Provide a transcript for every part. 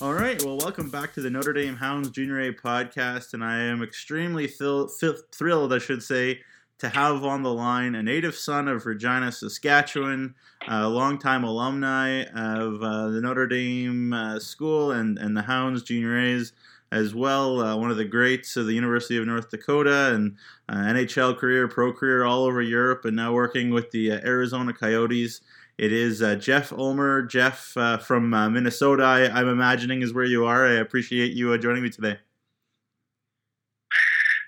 All right. Well, welcome back to the Notre Dame Hounds Junior A podcast, and I am extremely thil- thrilled, I should say, to have on the line a native son of Regina, Saskatchewan, a longtime alumni of uh, the Notre Dame uh, School and, and the Hounds Junior A's as well. Uh, one of the greats of the University of North Dakota and uh, NHL career, pro career all over Europe, and now working with the uh, Arizona Coyotes. It is uh, Jeff Ulmer. Jeff uh, from uh, Minnesota, I, am imagining, is where you are. I appreciate you uh, joining me today.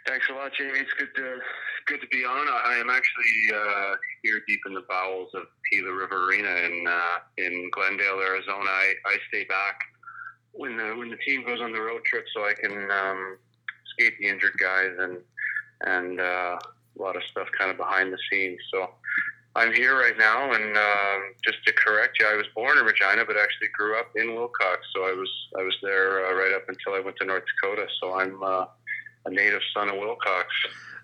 Thanks a lot, Jamie. It's good to good to be on. I am actually uh, here deep in the bowels of Gila River Arena in uh, in Glendale, Arizona. I, I stay back when the when the team goes on the road trip, so I can um, skate the injured guys and and a lot of stuff kind of behind the scenes. So I'm here right now, and um, just to correct you, I was born in Regina, but actually grew up in Wilcox. So I was I was there uh, right up until I went to North Dakota. So I'm uh, a native son of Wilcox.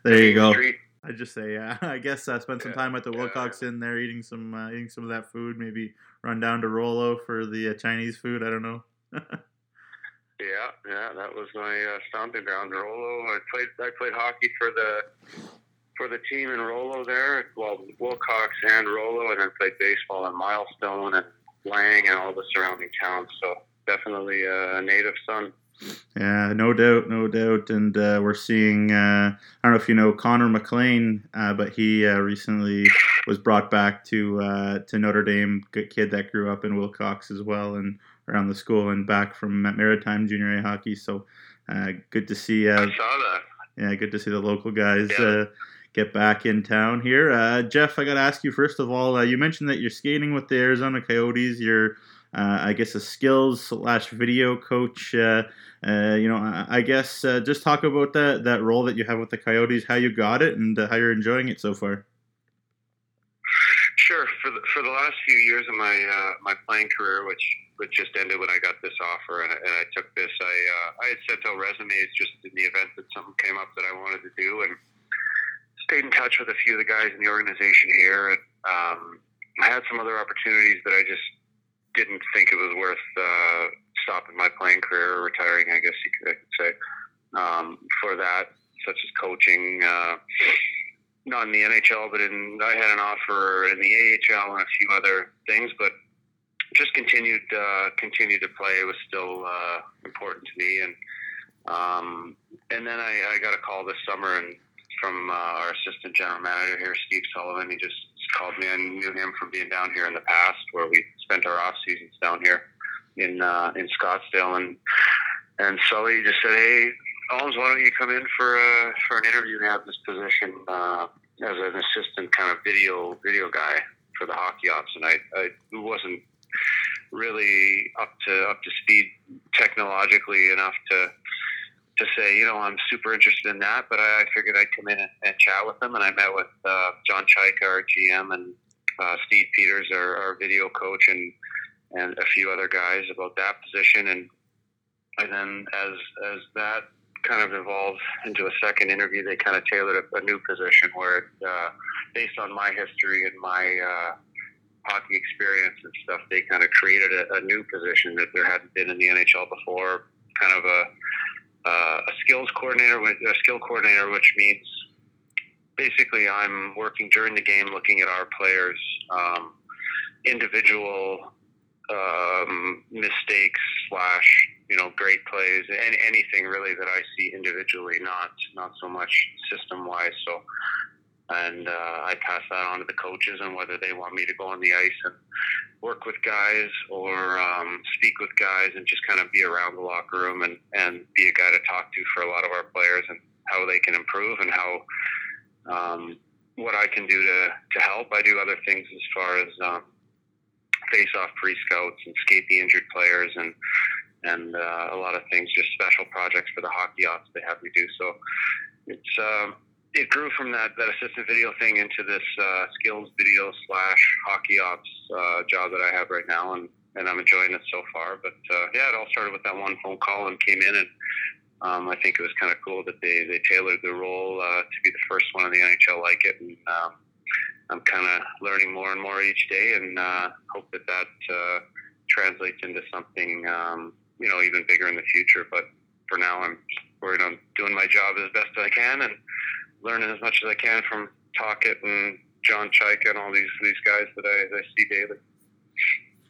There you go. I just say, yeah. I guess uh, spend some yeah, time at the Wilcox yeah. Inn there, eating some uh, eating some of that food. Maybe run down to Rouleau for the uh, Chinese food. I don't know. yeah, yeah, that was my uh, stomping ground, Rouleau. I played I played hockey for the for the team in Rouleau there, well, Wilcox and Rouleau, and then played baseball in Milestone and Lang and all the surrounding towns. So definitely a native son. Yeah, no doubt, no doubt. And uh, we're seeing, uh, I don't know if you know Connor McLean, uh, but he uh, recently was brought back to uh, to Notre Dame, good kid that grew up in Wilcox as well and around the school and back from Maritime Junior A hockey. So uh, good to see. I saw that. Yeah, good to see the local guys. Yeah get back in town here. Uh, Jeff, I got to ask you first of all. Uh, you mentioned that you're skating with the Arizona Coyotes. You're, uh, I guess, a skills slash video coach. Uh, uh, you know, I, I guess uh, just talk about that that role that you have with the Coyotes, how you got it, and how you're enjoying it so far. Sure. For the, for the last few years of my my playing career, which which just ended when I got this offer, and, and I took this. I I had sent out resumes just in the event that something came up that I wanted to do, and stayed in touch with a few of the guys in the organization here, and um, I had some other opportunities that I just didn't think it was worth uh, stopping my playing career or retiring. I guess you could, I could say um, for that, such as coaching. Uh, not in the NHL, but in I had an offer in the AHL and a few other things, but just continued uh, continued to play It was still uh, important to me, and um, and then I, I got a call this summer and from uh, our assistant general manager here, Steve Sullivan. He just called me. I knew him from being down here in the past, where we spent our off seasons down here in uh, in Scottsdale, and and Sully just said, "Hey, Holmes, why don't you come in for uh, for an interview and have this position uh, as an assistant kind of video video guy for the hockey ops?" And I, I wasn't really up to up to speed technologically enough to to say, you know, I'm super interested in that, but I, I figured I'd come in and, and, chat with them. And I met with uh, John Chayka, our GM, and uh, Steve Peters, our, our, video coach, and and a few other guys about that position. And and then as as that kind of evolved into a second interview, they kind of tailored a, a new position where, it, uh, based on my history and my uh, hockey experience and stuff, they kind of created a, a new position that there hadn't been in the NHL before, kind of a uh, a skills coordinator, a skill coordinator, which means basically I'm working during the game, looking at our players' um, individual um, mistakes slash you know great plays, and anything really that I see individually, not not so much system wise. So and uh, I pass that on to the coaches and whether they want me to go on the ice and work with guys or um, speak with guys and just kind of be around the locker room and, and be a guy to talk to for a lot of our players and how they can improve and how um, what I can do to, to help. I do other things as far as um, face off pre scouts and skate the injured players and and uh, a lot of things, just special projects for the hockey ops they have me do. So it's um, it grew from that, that assistant video thing into this uh, skills video slash hockey ops uh, job that I have right now, and, and I'm enjoying it so far. But uh, yeah, it all started with that one phone call and came in, and um, I think it was kind of cool that they, they tailored the role uh, to be the first one in the NHL like it, and um, I'm kind of learning more and more each day, and uh, hope that that uh, translates into something um, you know even bigger in the future. But for now, I'm worried on doing my job as best I can and learning as much as I can from Tocchet and John Chayka and all these these guys that I, I see daily.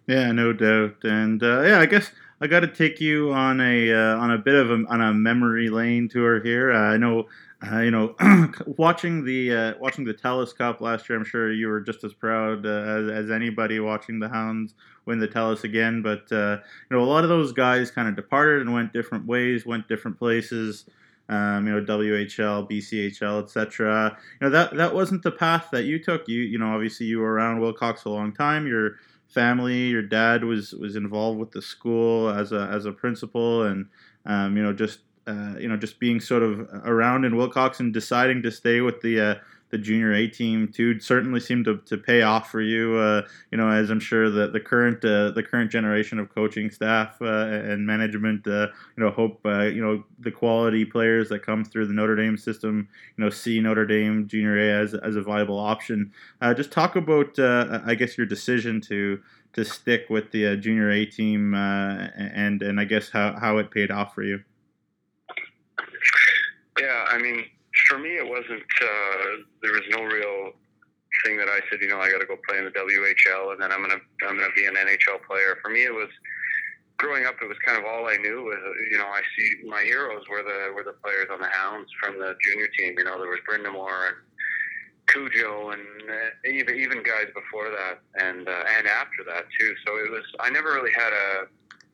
Yeah, no doubt, and uh, yeah, I guess I got to take you on a uh, on a bit of a on a memory lane tour here. Uh, I know, uh, you know, watching the uh, watching the Telus Cup last year. I'm sure you were just as proud uh, as, as anybody watching the Hounds win the Telus again. But you know, a lot of those guys kind of departed and went different ways, went different places. Um, you know, WHL, BCHL, etc. You know that that wasn't the path that you took. You you know, obviously you were around Wilcox a long time. You're family. Your dad was was involved with the school as a as a principal, and um, you know just uh, you know just being sort of around in Wilcox and deciding to stay with the uh, the junior A team too certainly seemed to, to pay off for you. Uh, you know, as I'm sure that the current uh, the current generation of coaching staff uh, and management, uh, you know, hope uh, you know the quality players that come through the Notre Dame system, you know, see Notre Dame junior A as, as a viable option. Uh, just talk about, I guess, your decision to to stick with the junior A team and and I guess how how it paid off for you. Yeah, I mean for me, it wasn't. Uh, there was no real thing that I said. You know, I got to go play in the WHL, and then I'm gonna I'm gonna be an NHL player. For me, it was growing up. It was kind of all I knew. Was you know, I see my heroes were the were the players on the Hounds from the junior team. You know, there was Brind'Amour and Cujo and uh, even even guys before that and uh, and after that too. So it was. I never really had a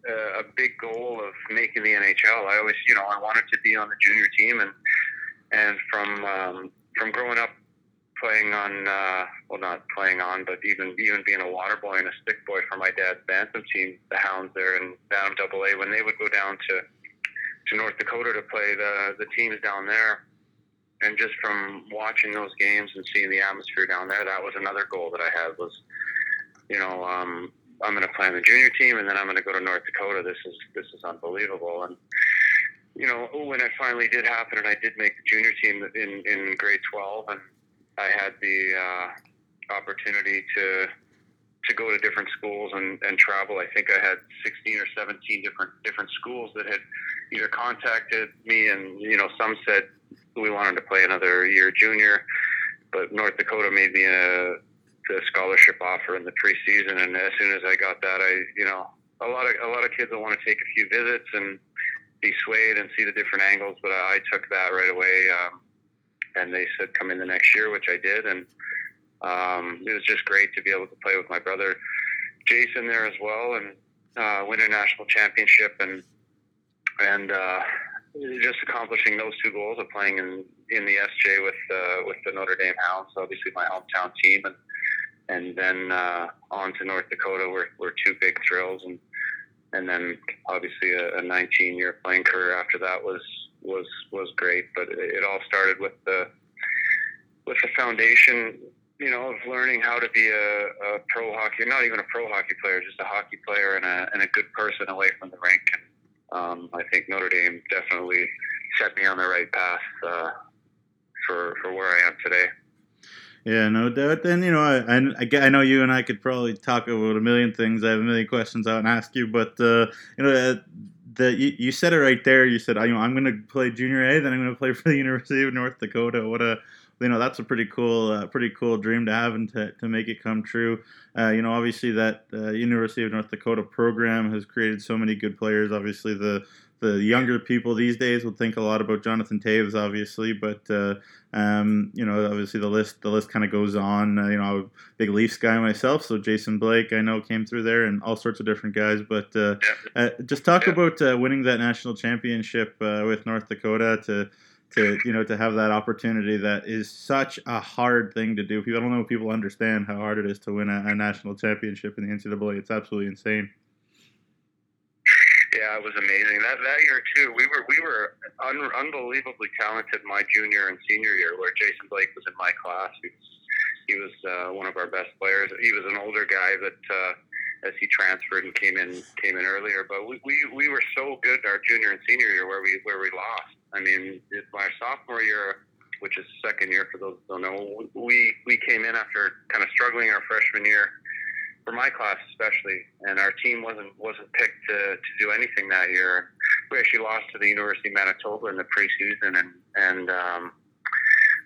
a big goal of making the NHL. I always, you know, I wanted to be on the junior team and and from um, from growing up playing on uh, well not playing on but even even being a water boy and a stick boy for my dad's bantam team the hounds there in Bantam double A when they would go down to to North Dakota to play the the teams down there. And just from watching those games and seeing the atmosphere down there that was another goal that I had was you know um, I'm going to play on the junior team and then I'm going to go to North Dakota. This is this is unbelievable. And you know, when it finally did happen and I did make the junior team in, in grade 12 and I had the uh, opportunity to to go to different schools and, and travel. I think I had 16 or 17 different different schools that had either contacted me and, you know, some said we wanted to play another year junior, but North Dakota made me a, a scholarship offer in the preseason. And as soon as I got that, I, you know, a lot of, a lot of kids will want to take a few visits and, be swayed and see the different angles. But I, I took that right away, um, and they said come in the next year, which I did, and um, it was just great to be able to play with my brother Jason there as well, and uh, win a national championship, and and uh, just accomplishing those two goals of playing in in the SJ with uh, with the Notre Dame Hounds, obviously my hometown team, and and then uh, on to North Dakota were, were two big thrills and and then obviously a, a 19 year playing career after that was was was great. But it, it all started with the with the foundation, you know, of learning how to be a, a pro hockey, not even a pro hockey player, just a hockey player and a and a good person away from the rink. And um, I think Notre Dame definitely set me on the right path uh, for for where I am today. Yeah, no doubt. And you know, I, I, I know you and I could probably talk about a million things. I have a million questions I want to ask you, but uh, you know, uh, the you, you said it right there. You said, you know, I'm going to play junior A, then I'm going to play for the University of North Dakota. What a you know that's a pretty cool uh, pretty cool dream to have and to, to make it come true uh, you know obviously that uh, university of north dakota program has created so many good players obviously the the younger people these days would think a lot about Jonathan Toews, obviously, but uh, um, you know, obviously the list the list kind of goes on. Uh, you know, I'm a big Leafs guy myself, so Jason Blake I know came through there, and all sorts of different guys. But uh, uh just talk yeah. about uh, winning that national championship uh, with North Dakota to. To you know, to have that opportunity that is such a hard thing to do. People, I don't know if people understand how hard it is to win a, a national championship in the NCAA. It's absolutely insane. Yeah, it was amazing. That that year too, we were we were un, unbelievably talented my junior and senior year, where Jason Blake was in my class. He was, he was uh, one of our best players. He was an older guy that uh, as he transferred and came in came in earlier. But we, we, we were so good our junior and senior year where we where we lost. I mean, my sophomore year, which is second year for those who don't know, we we came in after kind of struggling our freshman year for my class especially. And our team wasn't wasn't picked to, to do anything that year. We actually lost to the University of Manitoba in the preseason, and and um,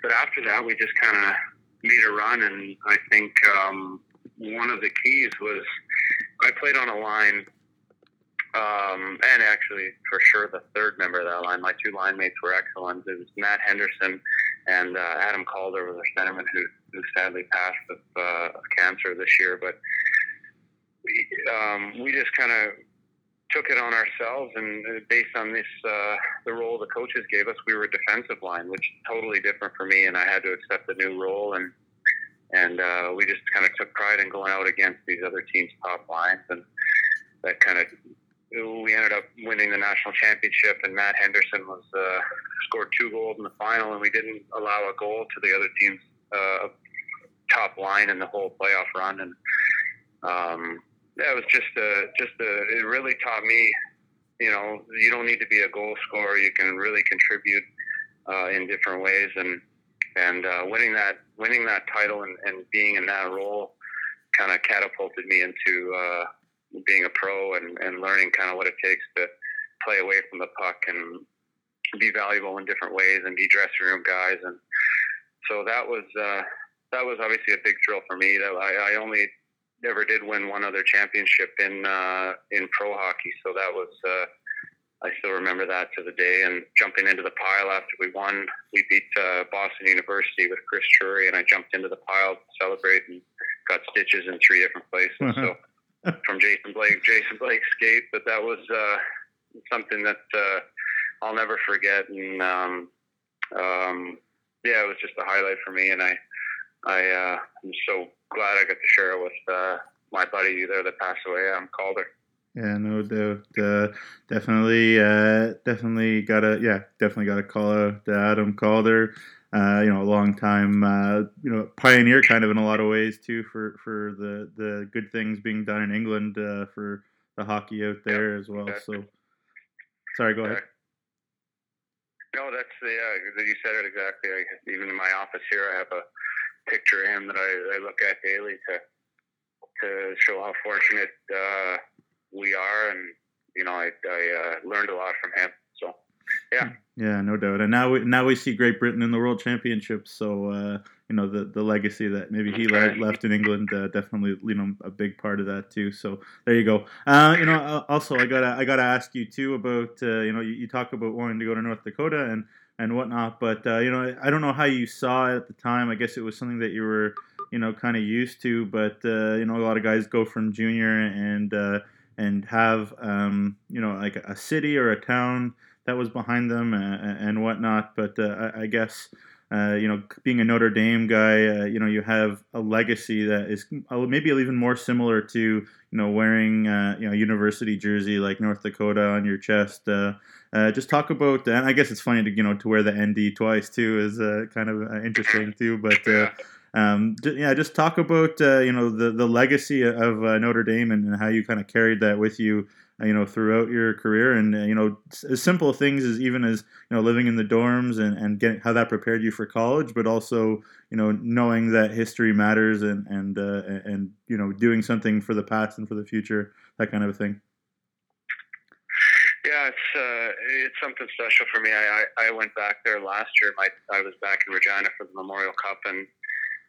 but after that we just kind of made a run. And I think um, one of the keys was I played on a line. Um, and actually, for sure, the third member of that line, my two line mates were excellent. It was Matt Henderson and uh, Adam Calder was a centerman who, who sadly passed of, uh, of cancer this year. But um, we just kind of took it on ourselves, and uh, based on this, uh, the role the coaches gave us, we were a defensive line, which is totally different for me, and I had to accept the new role, and and uh, we just kind of took pride in going out against these other teams' top lines, and that kind of we ended up winning the national championship, and Matt Henderson was uh, scored two goals in the final, and we didn't allow a goal to the other team's uh, top line in the whole playoff run, and um, it was just a, just a, it really taught me, you know, you don't need to be a goal scorer, you can really contribute uh, in different ways, and and uh, winning that winning that title and, and being in that role kind of catapulted me into. Uh, being a pro and, and learning kind of what it takes to play away from the puck and be valuable in different ways and be dressing room guys. And so that was uh, that was obviously a big thrill for me. That I, I only ever did win one other championship in uh, in pro hockey, so that was. Uh, I still remember that to the day. And jumping into the pile after we won, we beat uh, Boston University with Chris Drury, and I jumped into the pile to celebrate and got stitches in three different places. so from Jason Blake, Jason Blake's skate, but that was uh, something that uh, I'll never forget. And um, um, yeah, it was just a highlight for me, and I, I, uh, I'm so glad I got to share it with uh, my buddy there that passed away, Adam Calder. Yeah, no doubt. Uh, definitely, uh, definitely got a yeah, definitely gotta call out Adam Calder uh, you know, a long time, uh, you know, pioneer kind of in a lot of ways too for for the the good things being done in England uh, for the hockey out there yeah, as well. Exactly. So, sorry, go ahead. No, that's the yeah. You said it exactly. I, even in my office here, I have a picture of him that I, I look at daily to to show how fortunate uh, we are, and you know, I, I uh, learned a lot from him. So, yeah. Yeah, no doubt. And now we now we see Great Britain in the World Championships. So uh, you know the the legacy that maybe he le- left in England uh, definitely you know a big part of that too. So there you go. Uh, you know, also I gotta I gotta ask you too about uh, you know you, you, talk about wanting to go to North Dakota and and whatnot, but uh, you know I don't know how you saw it at the time. I guess it was something that you were you know kind of used to, but uh, you know a lot of guys go from junior and and have um, you know like a city or a town that was behind them and, and whatnot. But uh, I, I, guess uh, you know, being a Notre Dame guy, uh, you know, you have a legacy that is maybe even more similar to you know wearing uh, you know university jersey like North Dakota on your chest. Uh, uh, just talk about, and I guess it's funny to you know to wear the ND twice too is kind of interesting too. But um, yeah, just talk about you know the the legacy of Notre Dame and how you kind of carried that with you you know throughout your career and uh, you know as simple things as even as you know living in the dorms and and getting how that prepared you for college but also you know knowing that history matters and and uh, and you know doing something for the past and for the future that kind of a thing yeah it's uh, it's something special for me I, I, went back there last year my I was back in Regina for the Memorial Cup and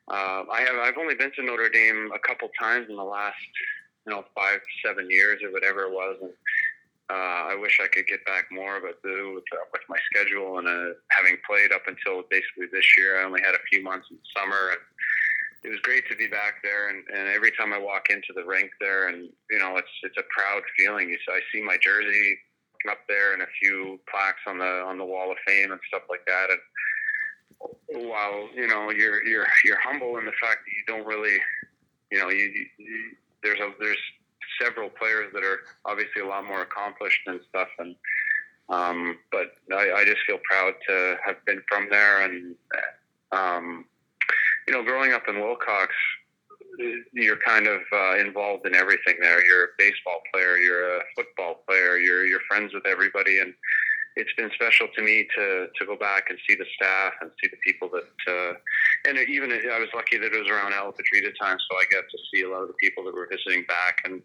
uh, I have I've only been to Notre Dame a couple times in the last you know five seven years or whatever it was and uh, I wish I could get back more, but with, uh, with my schedule and uh, having played up until basically this year, I only had a few months in the summer, and it was great to be back there. And, and every time I walk into the rink there, and you know, it's it's a proud feeling. You, I see my jersey up there and a few plaques on the on the wall of fame and stuff like that. And while you know you're you're you're humble in the fact that you don't really, you know, you, you there's a there's several players that are obviously a lot more accomplished and stuff and um, but I, I just feel proud to have been from there and um, you know growing up in Wilcox you're kind of uh, involved in everything there you're a baseball player you're a football player you're you're friends with everybody and it's been special to me to to go back and see the staff and see the people that uh, and even I was lucky that it was around Ala Petrita time, so I got to see a lot of the people that were visiting back and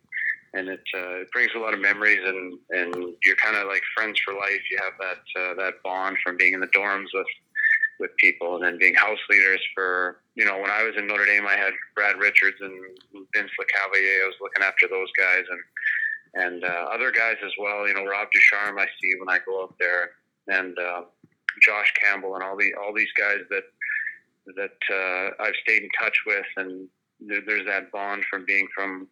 and it, uh, it brings a lot of memories and and you're kind of like friends for life. You have that uh, that bond from being in the dorms with with people and then being house leaders for you know when I was in Notre Dame I had Brad Richards and Vince Lecavalier I was looking after those guys and and uh, other guys as well you know Rob Ducharme I see when I go up there and uh, Josh Campbell and all the all these guys that that uh, I've stayed in touch with and there, there's that bond from being from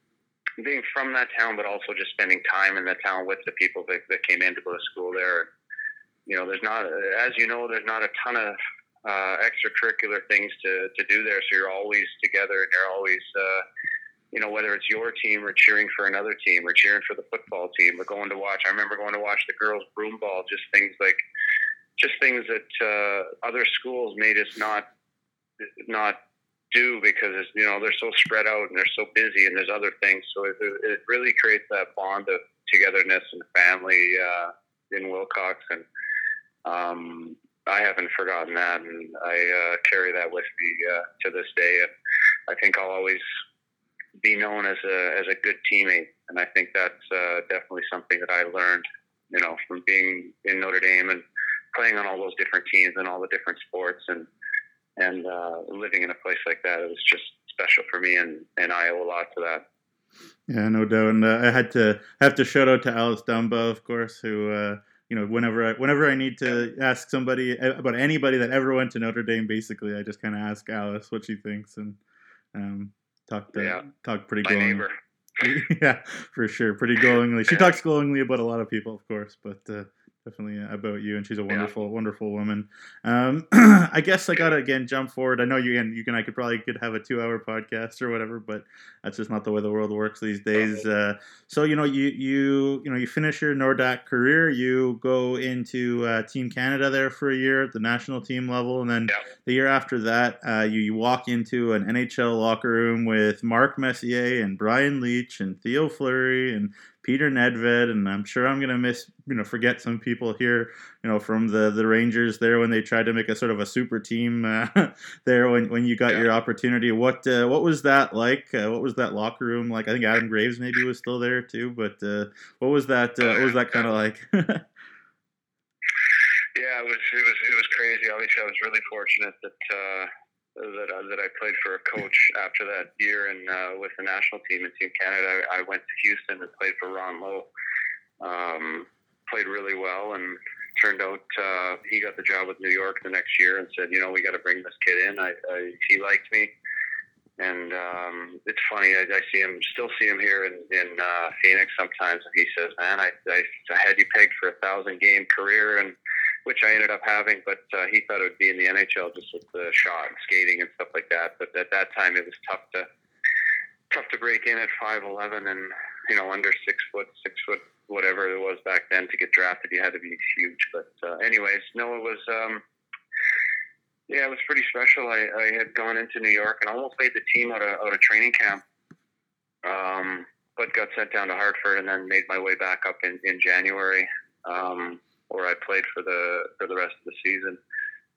being from that town, but also just spending time in the town with the people that, that came in to go to school there. You know, there's not, as you know, there's not a ton of uh, extracurricular things to, to do there. So you're always together and you're always, uh, you know, whether it's your team or cheering for another team or cheering for the football team or going to watch. I remember going to watch the girls' broom ball, just things like, just things that uh, other schools made us not, not do because it's, you know they're so spread out and they're so busy and there's other things. So it, it really creates that bond of togetherness and family uh, in Wilcox, and um, I haven't forgotten that, and I uh, carry that with me uh, to this day. And I think I'll always be known as a as a good teammate, and I think that's uh, definitely something that I learned, you know, from being in Notre Dame and playing on all those different teams and all the different sports and and uh, living in a place like that, it was just special for me, and, and I owe a lot to that. Yeah, no doubt. And uh, I had to have to shout out to Alice Dumba, of course, who uh, you know whenever I, whenever I need to ask somebody about anybody that ever went to Notre Dame, basically, I just kind of ask Alice what she thinks and um, talk to, yeah. talk pretty glowingly. yeah, for sure, pretty glowingly. She talks glowingly about a lot of people, of course, but uh, definitely about you, and she's a wonderful, yeah. wonderful woman. Um, I guess I gotta again jump forward. I know you can, you can, I could probably could have a two-hour podcast or whatever, but that's just not the way the world works these days. Uh, so you know, you you you know, you finish your Nordac career, you go into uh, Team Canada there for a year at the national team level, and then yeah. the year after that, uh, you you walk into an NHL locker room with Mark Messier and Brian Leetch and Theo Fleury and Peter Nedved, and I'm sure I'm gonna miss, you know, forget some people here, you know, from the the Rangers there when they tried to make a sort of a super team uh, there when, when you got yeah. your opportunity. What uh, what was that like? Uh, what was that locker room like? I think Adam Graves maybe was still there too, but uh, what was that? Uh, what was that kind of like? yeah, it was it was it was crazy. Obviously, I was really fortunate that uh, that uh, that I played for a coach after that year and uh, with the national team in Team Canada. I, I went to Houston and played for Ron Low. Um, played really well and turned out uh, he got the job with New York the next year and said, you know, we got to bring this kid in. I, I he liked me. And um, it's funny, I, I see him, still see him here in, in uh, Phoenix sometimes, and he says, "Man, I, I, I had you pegged for a thousand game career, and which I ended up having, but uh, he thought it would be in the NHL just with the shot and skating and stuff like that. But at that time, it was tough to tough to break in at five eleven and you know under six foot, six foot, whatever it was back then to get drafted. You had to be huge. But uh, anyways, no, it was. Um, yeah, it was pretty special. I, I had gone into New York and almost made the team out of, out of training camp, um, but got sent down to Hartford and then made my way back up in, in January. Um, where I played for the for the rest of the season.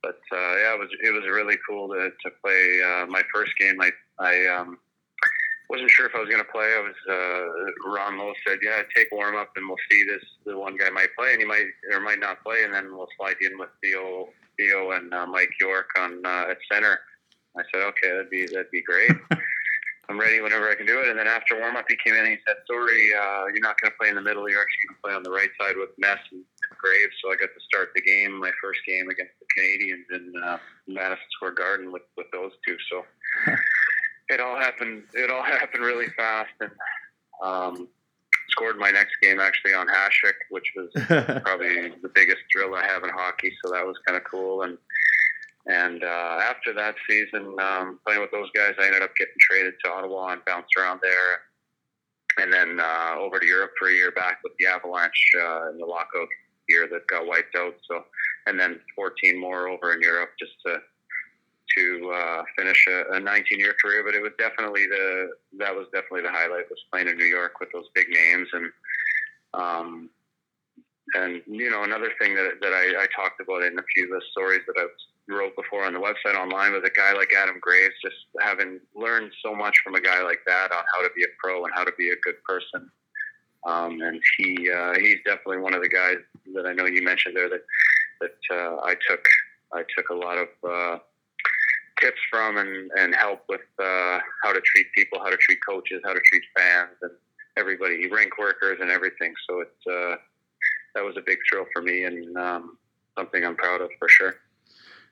But uh, yeah, it was it was really cool to, to play uh, my first game. I I um, wasn't sure if I was going to play. I was uh, Ron Low said, "Yeah, take warm up, and we'll see this. The one guy might play, and he might or might not play, and then we'll slide in with Theo Theo and uh, Mike York on uh, at center." I said, "Okay, that'd be that'd be great." I'm ready whenever I can do it. And then after warm up, he came in and he said, "Sorry, uh, you're not going to play in the middle. You're actually going to play on the right side with Mess and Graves." So I got to start the game, my first game against the Canadiens in uh, Madison Square Garden with with those two. So it all happened. It all happened really fast, and um, scored my next game actually on Hasek, which was probably the biggest thrill I have in hockey. So that was kind of cool and and uh, after that season, um, playing with those guys, I ended up getting traded to Ottawa and bounced around there. And then uh, over to Europe for a year back with the Avalanche uh, in the lockout year that got wiped out. So, and then 14 more over in Europe just to to uh, finish a, a 19 year career. But it was definitely the that was definitely the highlight was playing in New York with those big names and um, and you know, another thing that that I, I talked about in a few of the stories that I wrote before on the website online was a guy like Adam Graves, just having learned so much from a guy like that on how to be a pro and how to be a good person. Um, and he uh, he's definitely one of the guys that I know you mentioned there that that uh, I took I took a lot of uh, tips from and, and help with uh, how to treat people, how to treat coaches, how to treat fans, and everybody, rink workers, and everything. So it's uh, that was a big thrill for me and um, something I'm proud of for sure.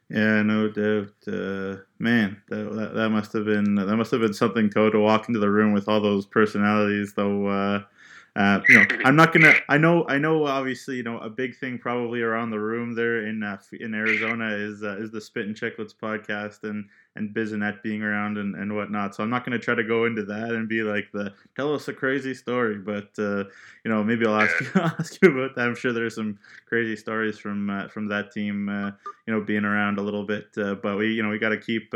Yeah, no doubt. Uh, man, that, that, that must have been that must have been something to to walk into the room with all those personalities. Though, uh, uh, you know, I'm not gonna. I know. I know. Obviously, you know, a big thing probably around the room there in uh, in Arizona is uh, is the Spittin' Chiclets podcast and and Bissonnette being around and, and whatnot. So I'm not going to try to go into that and be like the tell us a crazy story, but uh, you know maybe I'll ask you ask you about that. I'm sure there's some crazy stories from uh, from that team, uh, you know, being around a little bit. Uh, but we you know we got to keep.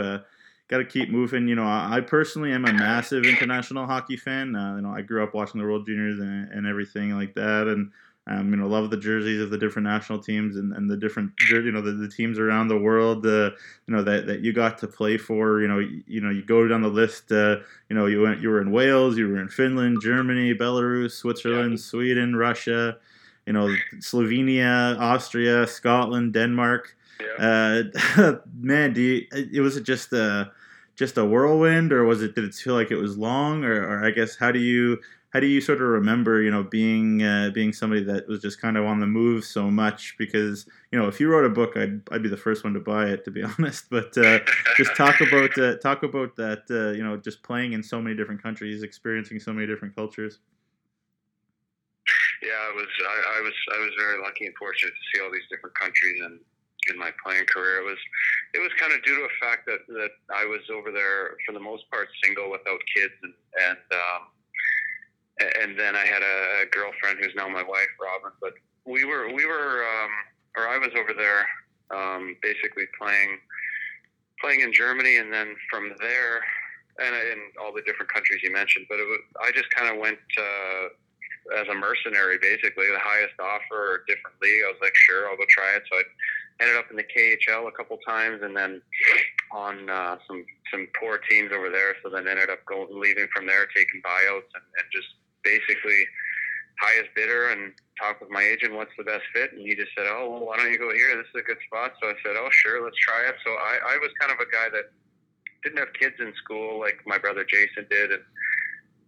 Got to keep moving. You know, I personally am a massive international hockey fan. Uh, you know, I grew up watching the World Juniors and, and everything like that, and um, you know, love the jerseys of the different national teams and, and the different, you know, the, the teams around the world, uh, you know, that, that you got to play for. You know, you, you know, you go down the list. Uh, you know, you went, you were in Wales, you were in Finland, Germany, Belarus, Switzerland, yeah. Sweden, Russia. You know, Slovenia, Austria, Scotland, Denmark. Yeah. Uh, man, do you? It was it just a just a whirlwind, or was it? Did it feel like it was long, or, or I guess how do you how do you sort of remember, you know, being uh, being somebody that was just kind of on the move so much? Because you know, if you wrote a book, I'd I'd be the first one to buy it, to be honest. But uh, just talk about uh, talk about that, uh, you know, just playing in so many different countries, experiencing so many different cultures. Yeah, I was I, I was I was very lucky and fortunate to see all these different countries and in my playing career. It was it was kind of due to a fact that, that I was over there for the most part single without kids and and um, and then I had a girlfriend who's now my wife, Robin. But we were we were um, or I was over there um, basically playing playing in Germany, and then from there, and in all the different countries you mentioned. But it was, I just kind of went uh, as a mercenary, basically the highest offer or different league. I was like, sure, I'll go try it. So I ended up in the KHL a couple times, and then on uh, some some poor teams over there. So then ended up going leaving from there, taking buyouts, and, and just basically highest bidder and talk with my agent what's the best fit and he just said oh well why don't you go here this is a good spot so i said oh sure let's try it so i, I was kind of a guy that didn't have kids in school like my brother jason did and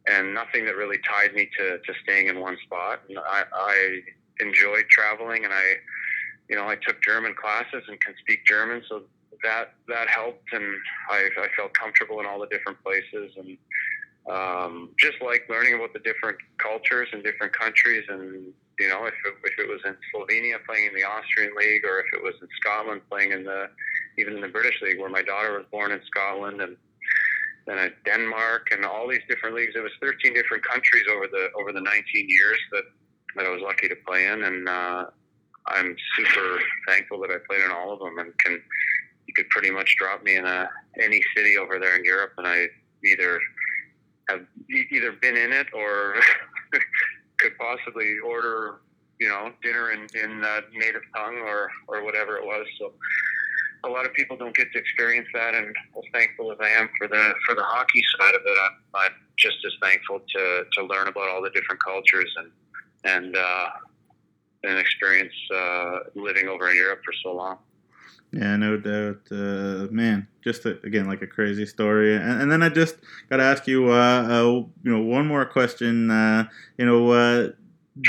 and nothing that really tied me to, to staying in one spot. And I, I enjoyed traveling and i you know i took german classes and can speak german so that that helped and i, I felt comfortable in all the different places and um, just like learning about the different cultures in different countries and you know if it, if it was in Slovenia playing in the Austrian league or if it was in Scotland playing in the even in the British league where my daughter was born in Scotland and then at Denmark and all these different leagues it was 13 different countries over the over the 19 years that that I was lucky to play in and uh, I'm super thankful that I played in all of them and can you could pretty much drop me in a any city over there in Europe and I either have either been in it or could possibly order, you know, dinner in, in uh, native tongue or, or whatever it was. So a lot of people don't get to experience that, and as thankful as I am for the for the hockey side of it, I'm, I'm just as thankful to, to learn about all the different cultures and and uh, and experience uh, living over in Europe for so long. Yeah, no doubt, uh, man. Just a, again, like a crazy story, and, and then I just got to ask you, uh, uh, you know, one more question. Uh, you know,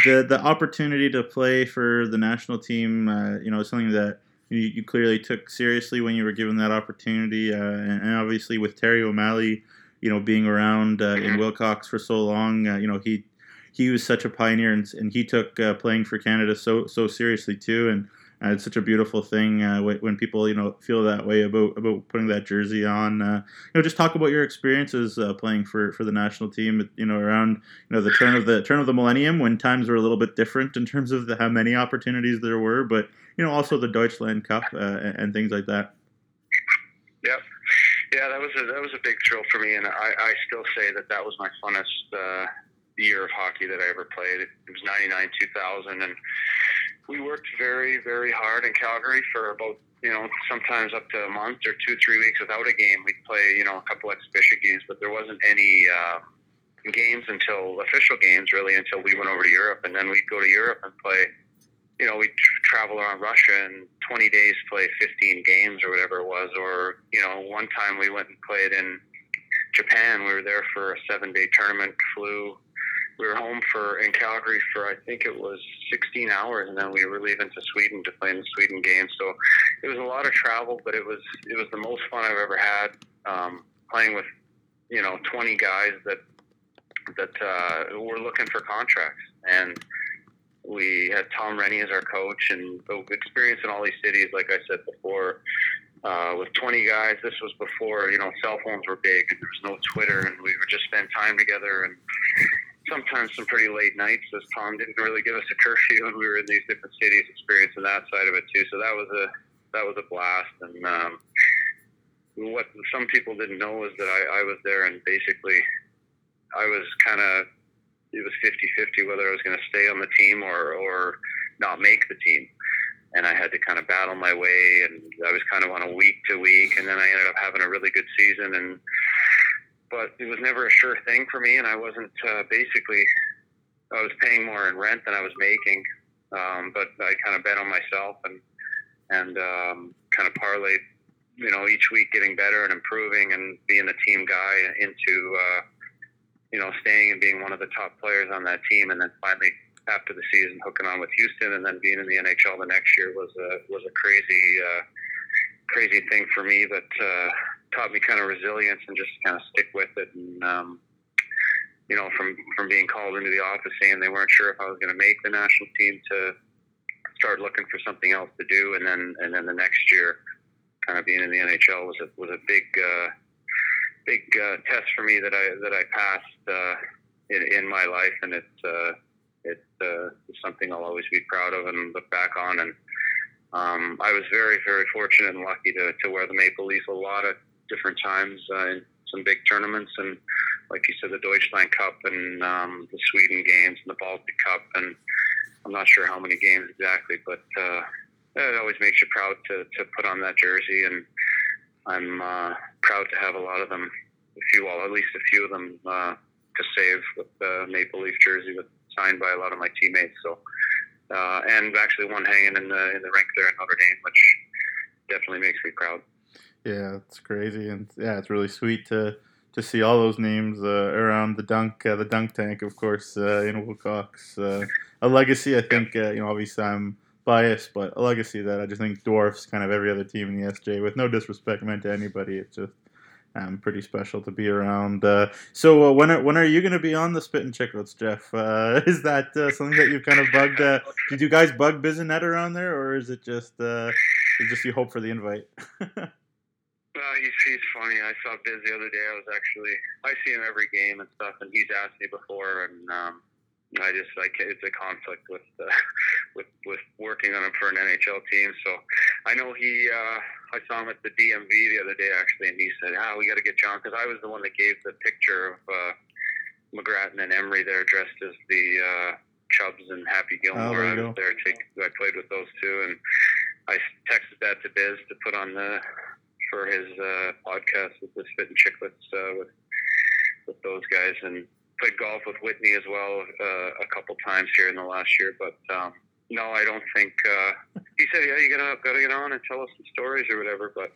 the the opportunity to play for the national team, you know, something that you, you, clearly took seriously when you were given that opportunity, and, and, obviously with Terry O'Malley, you know, being around in mm-hmm. Wilcox for so long, you know, he he was such a pioneer, and, and he took playing for Canada so so seriously too, and uh, it's such a beautiful thing uh, when people you know feel that way about about putting that jersey on. Uh, you know, just talk about your experiences uh, playing for, for the national team. You know, around you know the turn of the turn of the millennium when times were a little bit different in terms of the, how many opportunities there were, but you know also the Deutschland Cup uh, and, things like that. Yep. Yeah, that was a that was a big thrill for me, and I, I still say that that was my funnest uh, year of hockey that I ever played. It was 99 2000. And we worked very, very hard in Calgary for about, you know, sometimes up to a month or two, three weeks without a game. We'd play, you know, a couple exhibition games, but there wasn't any uh, games until official games really until we went over to Europe. And then we'd go to Europe and play you know, we travel around Russia and 20 days play 15 games or whatever it was. Or, you know, one time we went and played in Japan. We were there for a seven day tournament, flew. We were home for in Calgary for I think it was 16 hours, and then we were leaving to Sweden to play in the Sweden game. So it was a lot of travel, but it was it was the most fun I've ever had um, playing with you know 20 guys that that uh, were looking for contracts and we had Tom Renney as our coach, and the experience in all these cities, like I said before, uh, with 20 guys. This was before you know cell phones were big, and there was no Twitter, and we would just spend time together, and sometimes some pretty late nights. As Tom didn't really give us a curfew, and we were in these different cities, experiencing that side of it too. So that was a that was a blast, and um, what some people didn't know is that I, I was there, and basically, I was kind of it was 50-50 whether I was going to stay on the team or or not make the team. And I had to kind of battle my way, and I was kind of on a week to week, and then I ended up having a really good season. And but it was never a sure thing for me, and I wasn't uh, basically. I was paying more in rent than I was making, um, but I kind of bet on myself and and um, kind of parlayed, you know, each week getting better and improving and being a team guy into. Uh, you know, staying and being one of the top players on that team, and then finally after the season hooking on with Houston, and then being in the NHL the next year was a was a crazy uh, crazy thing for me that uh, taught me kind of resilience and just kind of stick with it. And um, you know, from from being called into the office saying they weren't sure if I was going to make the national team to start looking for something else to do, and then and then the next year, kind of being in the NHL was a was a big. Uh, big uh, test for me that I that I passed uh, in, in my life, and it's uh, it, uh, something I'll always be proud of and look back on. And um, I was very very fortunate and lucky to, to wear the maple leaf a lot of different times uh, in some big tournaments, and like you said, the Deutschland Cup and um, the Sweden games and the Baltic Cup, and I'm not sure how many games exactly, but uh, it always makes you proud to, to put on that jersey. And I'm uh, proud to have a lot of them, a few, well, at least a few of them uh, to save with the Maple Leaf jersey, with signed by a lot of my teammates. So, uh, and actually one hanging in the in the rink there at Notre Dame, which definitely makes me proud. Yeah, it's crazy, and yeah, it's really sweet to to see all those names uh, around the dunk, uh, the dunk tank, of course, uh, in Wilcox. Uh, a legacy, I think. Uh, you know, obviously, I'm bias, but a legacy that I just think dwarfs kind of every other team in the SJ. With no disrespect meant to anybody, it's just um, pretty special to be around. Uh, so uh, when are when are you going to be on the Spittin' Chiclets, Jeff? Uh, is that uh, something that you've kind of bugged? Uh, did you guys bug Bissonnette around there, or is it just uh, is just you hope for the invite? Uh, he's, he's funny. I saw Biz the other day. I was actually I see him every game and stuff, and he's asked me before, and um, I just like it's a conflict with uh, with with working on him for an NHL team. So I know he. Uh, I saw him at the DMV the other day actually, and he said, "Ah, we got to get John," because I was the one that gave the picture of uh, McGrattan and Emery there dressed as the uh, Chubs and Happy Gilmore. Oh, I was there. Take, I played with those two, and I texted that to Biz to put on the for his uh, podcast with the Spittin' Chiclets uh, with with those guys and played golf with Whitney as well uh, a couple times here in the last year. But um, no, I don't think. Uh, he said, "Yeah, you gotta gotta get on and tell us some stories or whatever." But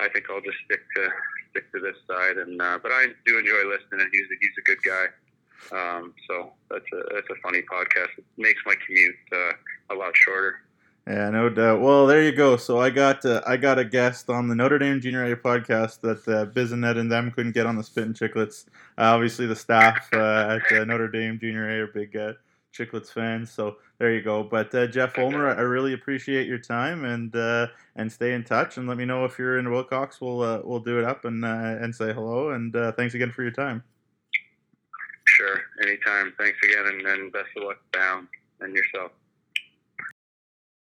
I think I'll just stick to stick to this side. And uh, but I do enjoy listening, and he's a, he's a good guy. Um, so that's a that's a funny podcast. It makes my commute uh, a lot shorter. Yeah, no doubt. Well, there you go. So I got uh, I got a guest on the Notre Dame Junior A podcast that uh, Bissonnette and them couldn't get on the Spittin' Chiclets. Uh, obviously, the staff uh, at uh, Notre Dame Junior A are big uh, Chiclets fans. So there you go. But uh, Jeff Ulmer, I really appreciate your time and and stay in touch and let me know if you're in Wilcox. We'll we'll do it up and and say hello. And thanks again for your time. Sure, anytime. Thanks again, and, and best of luck down and yourself.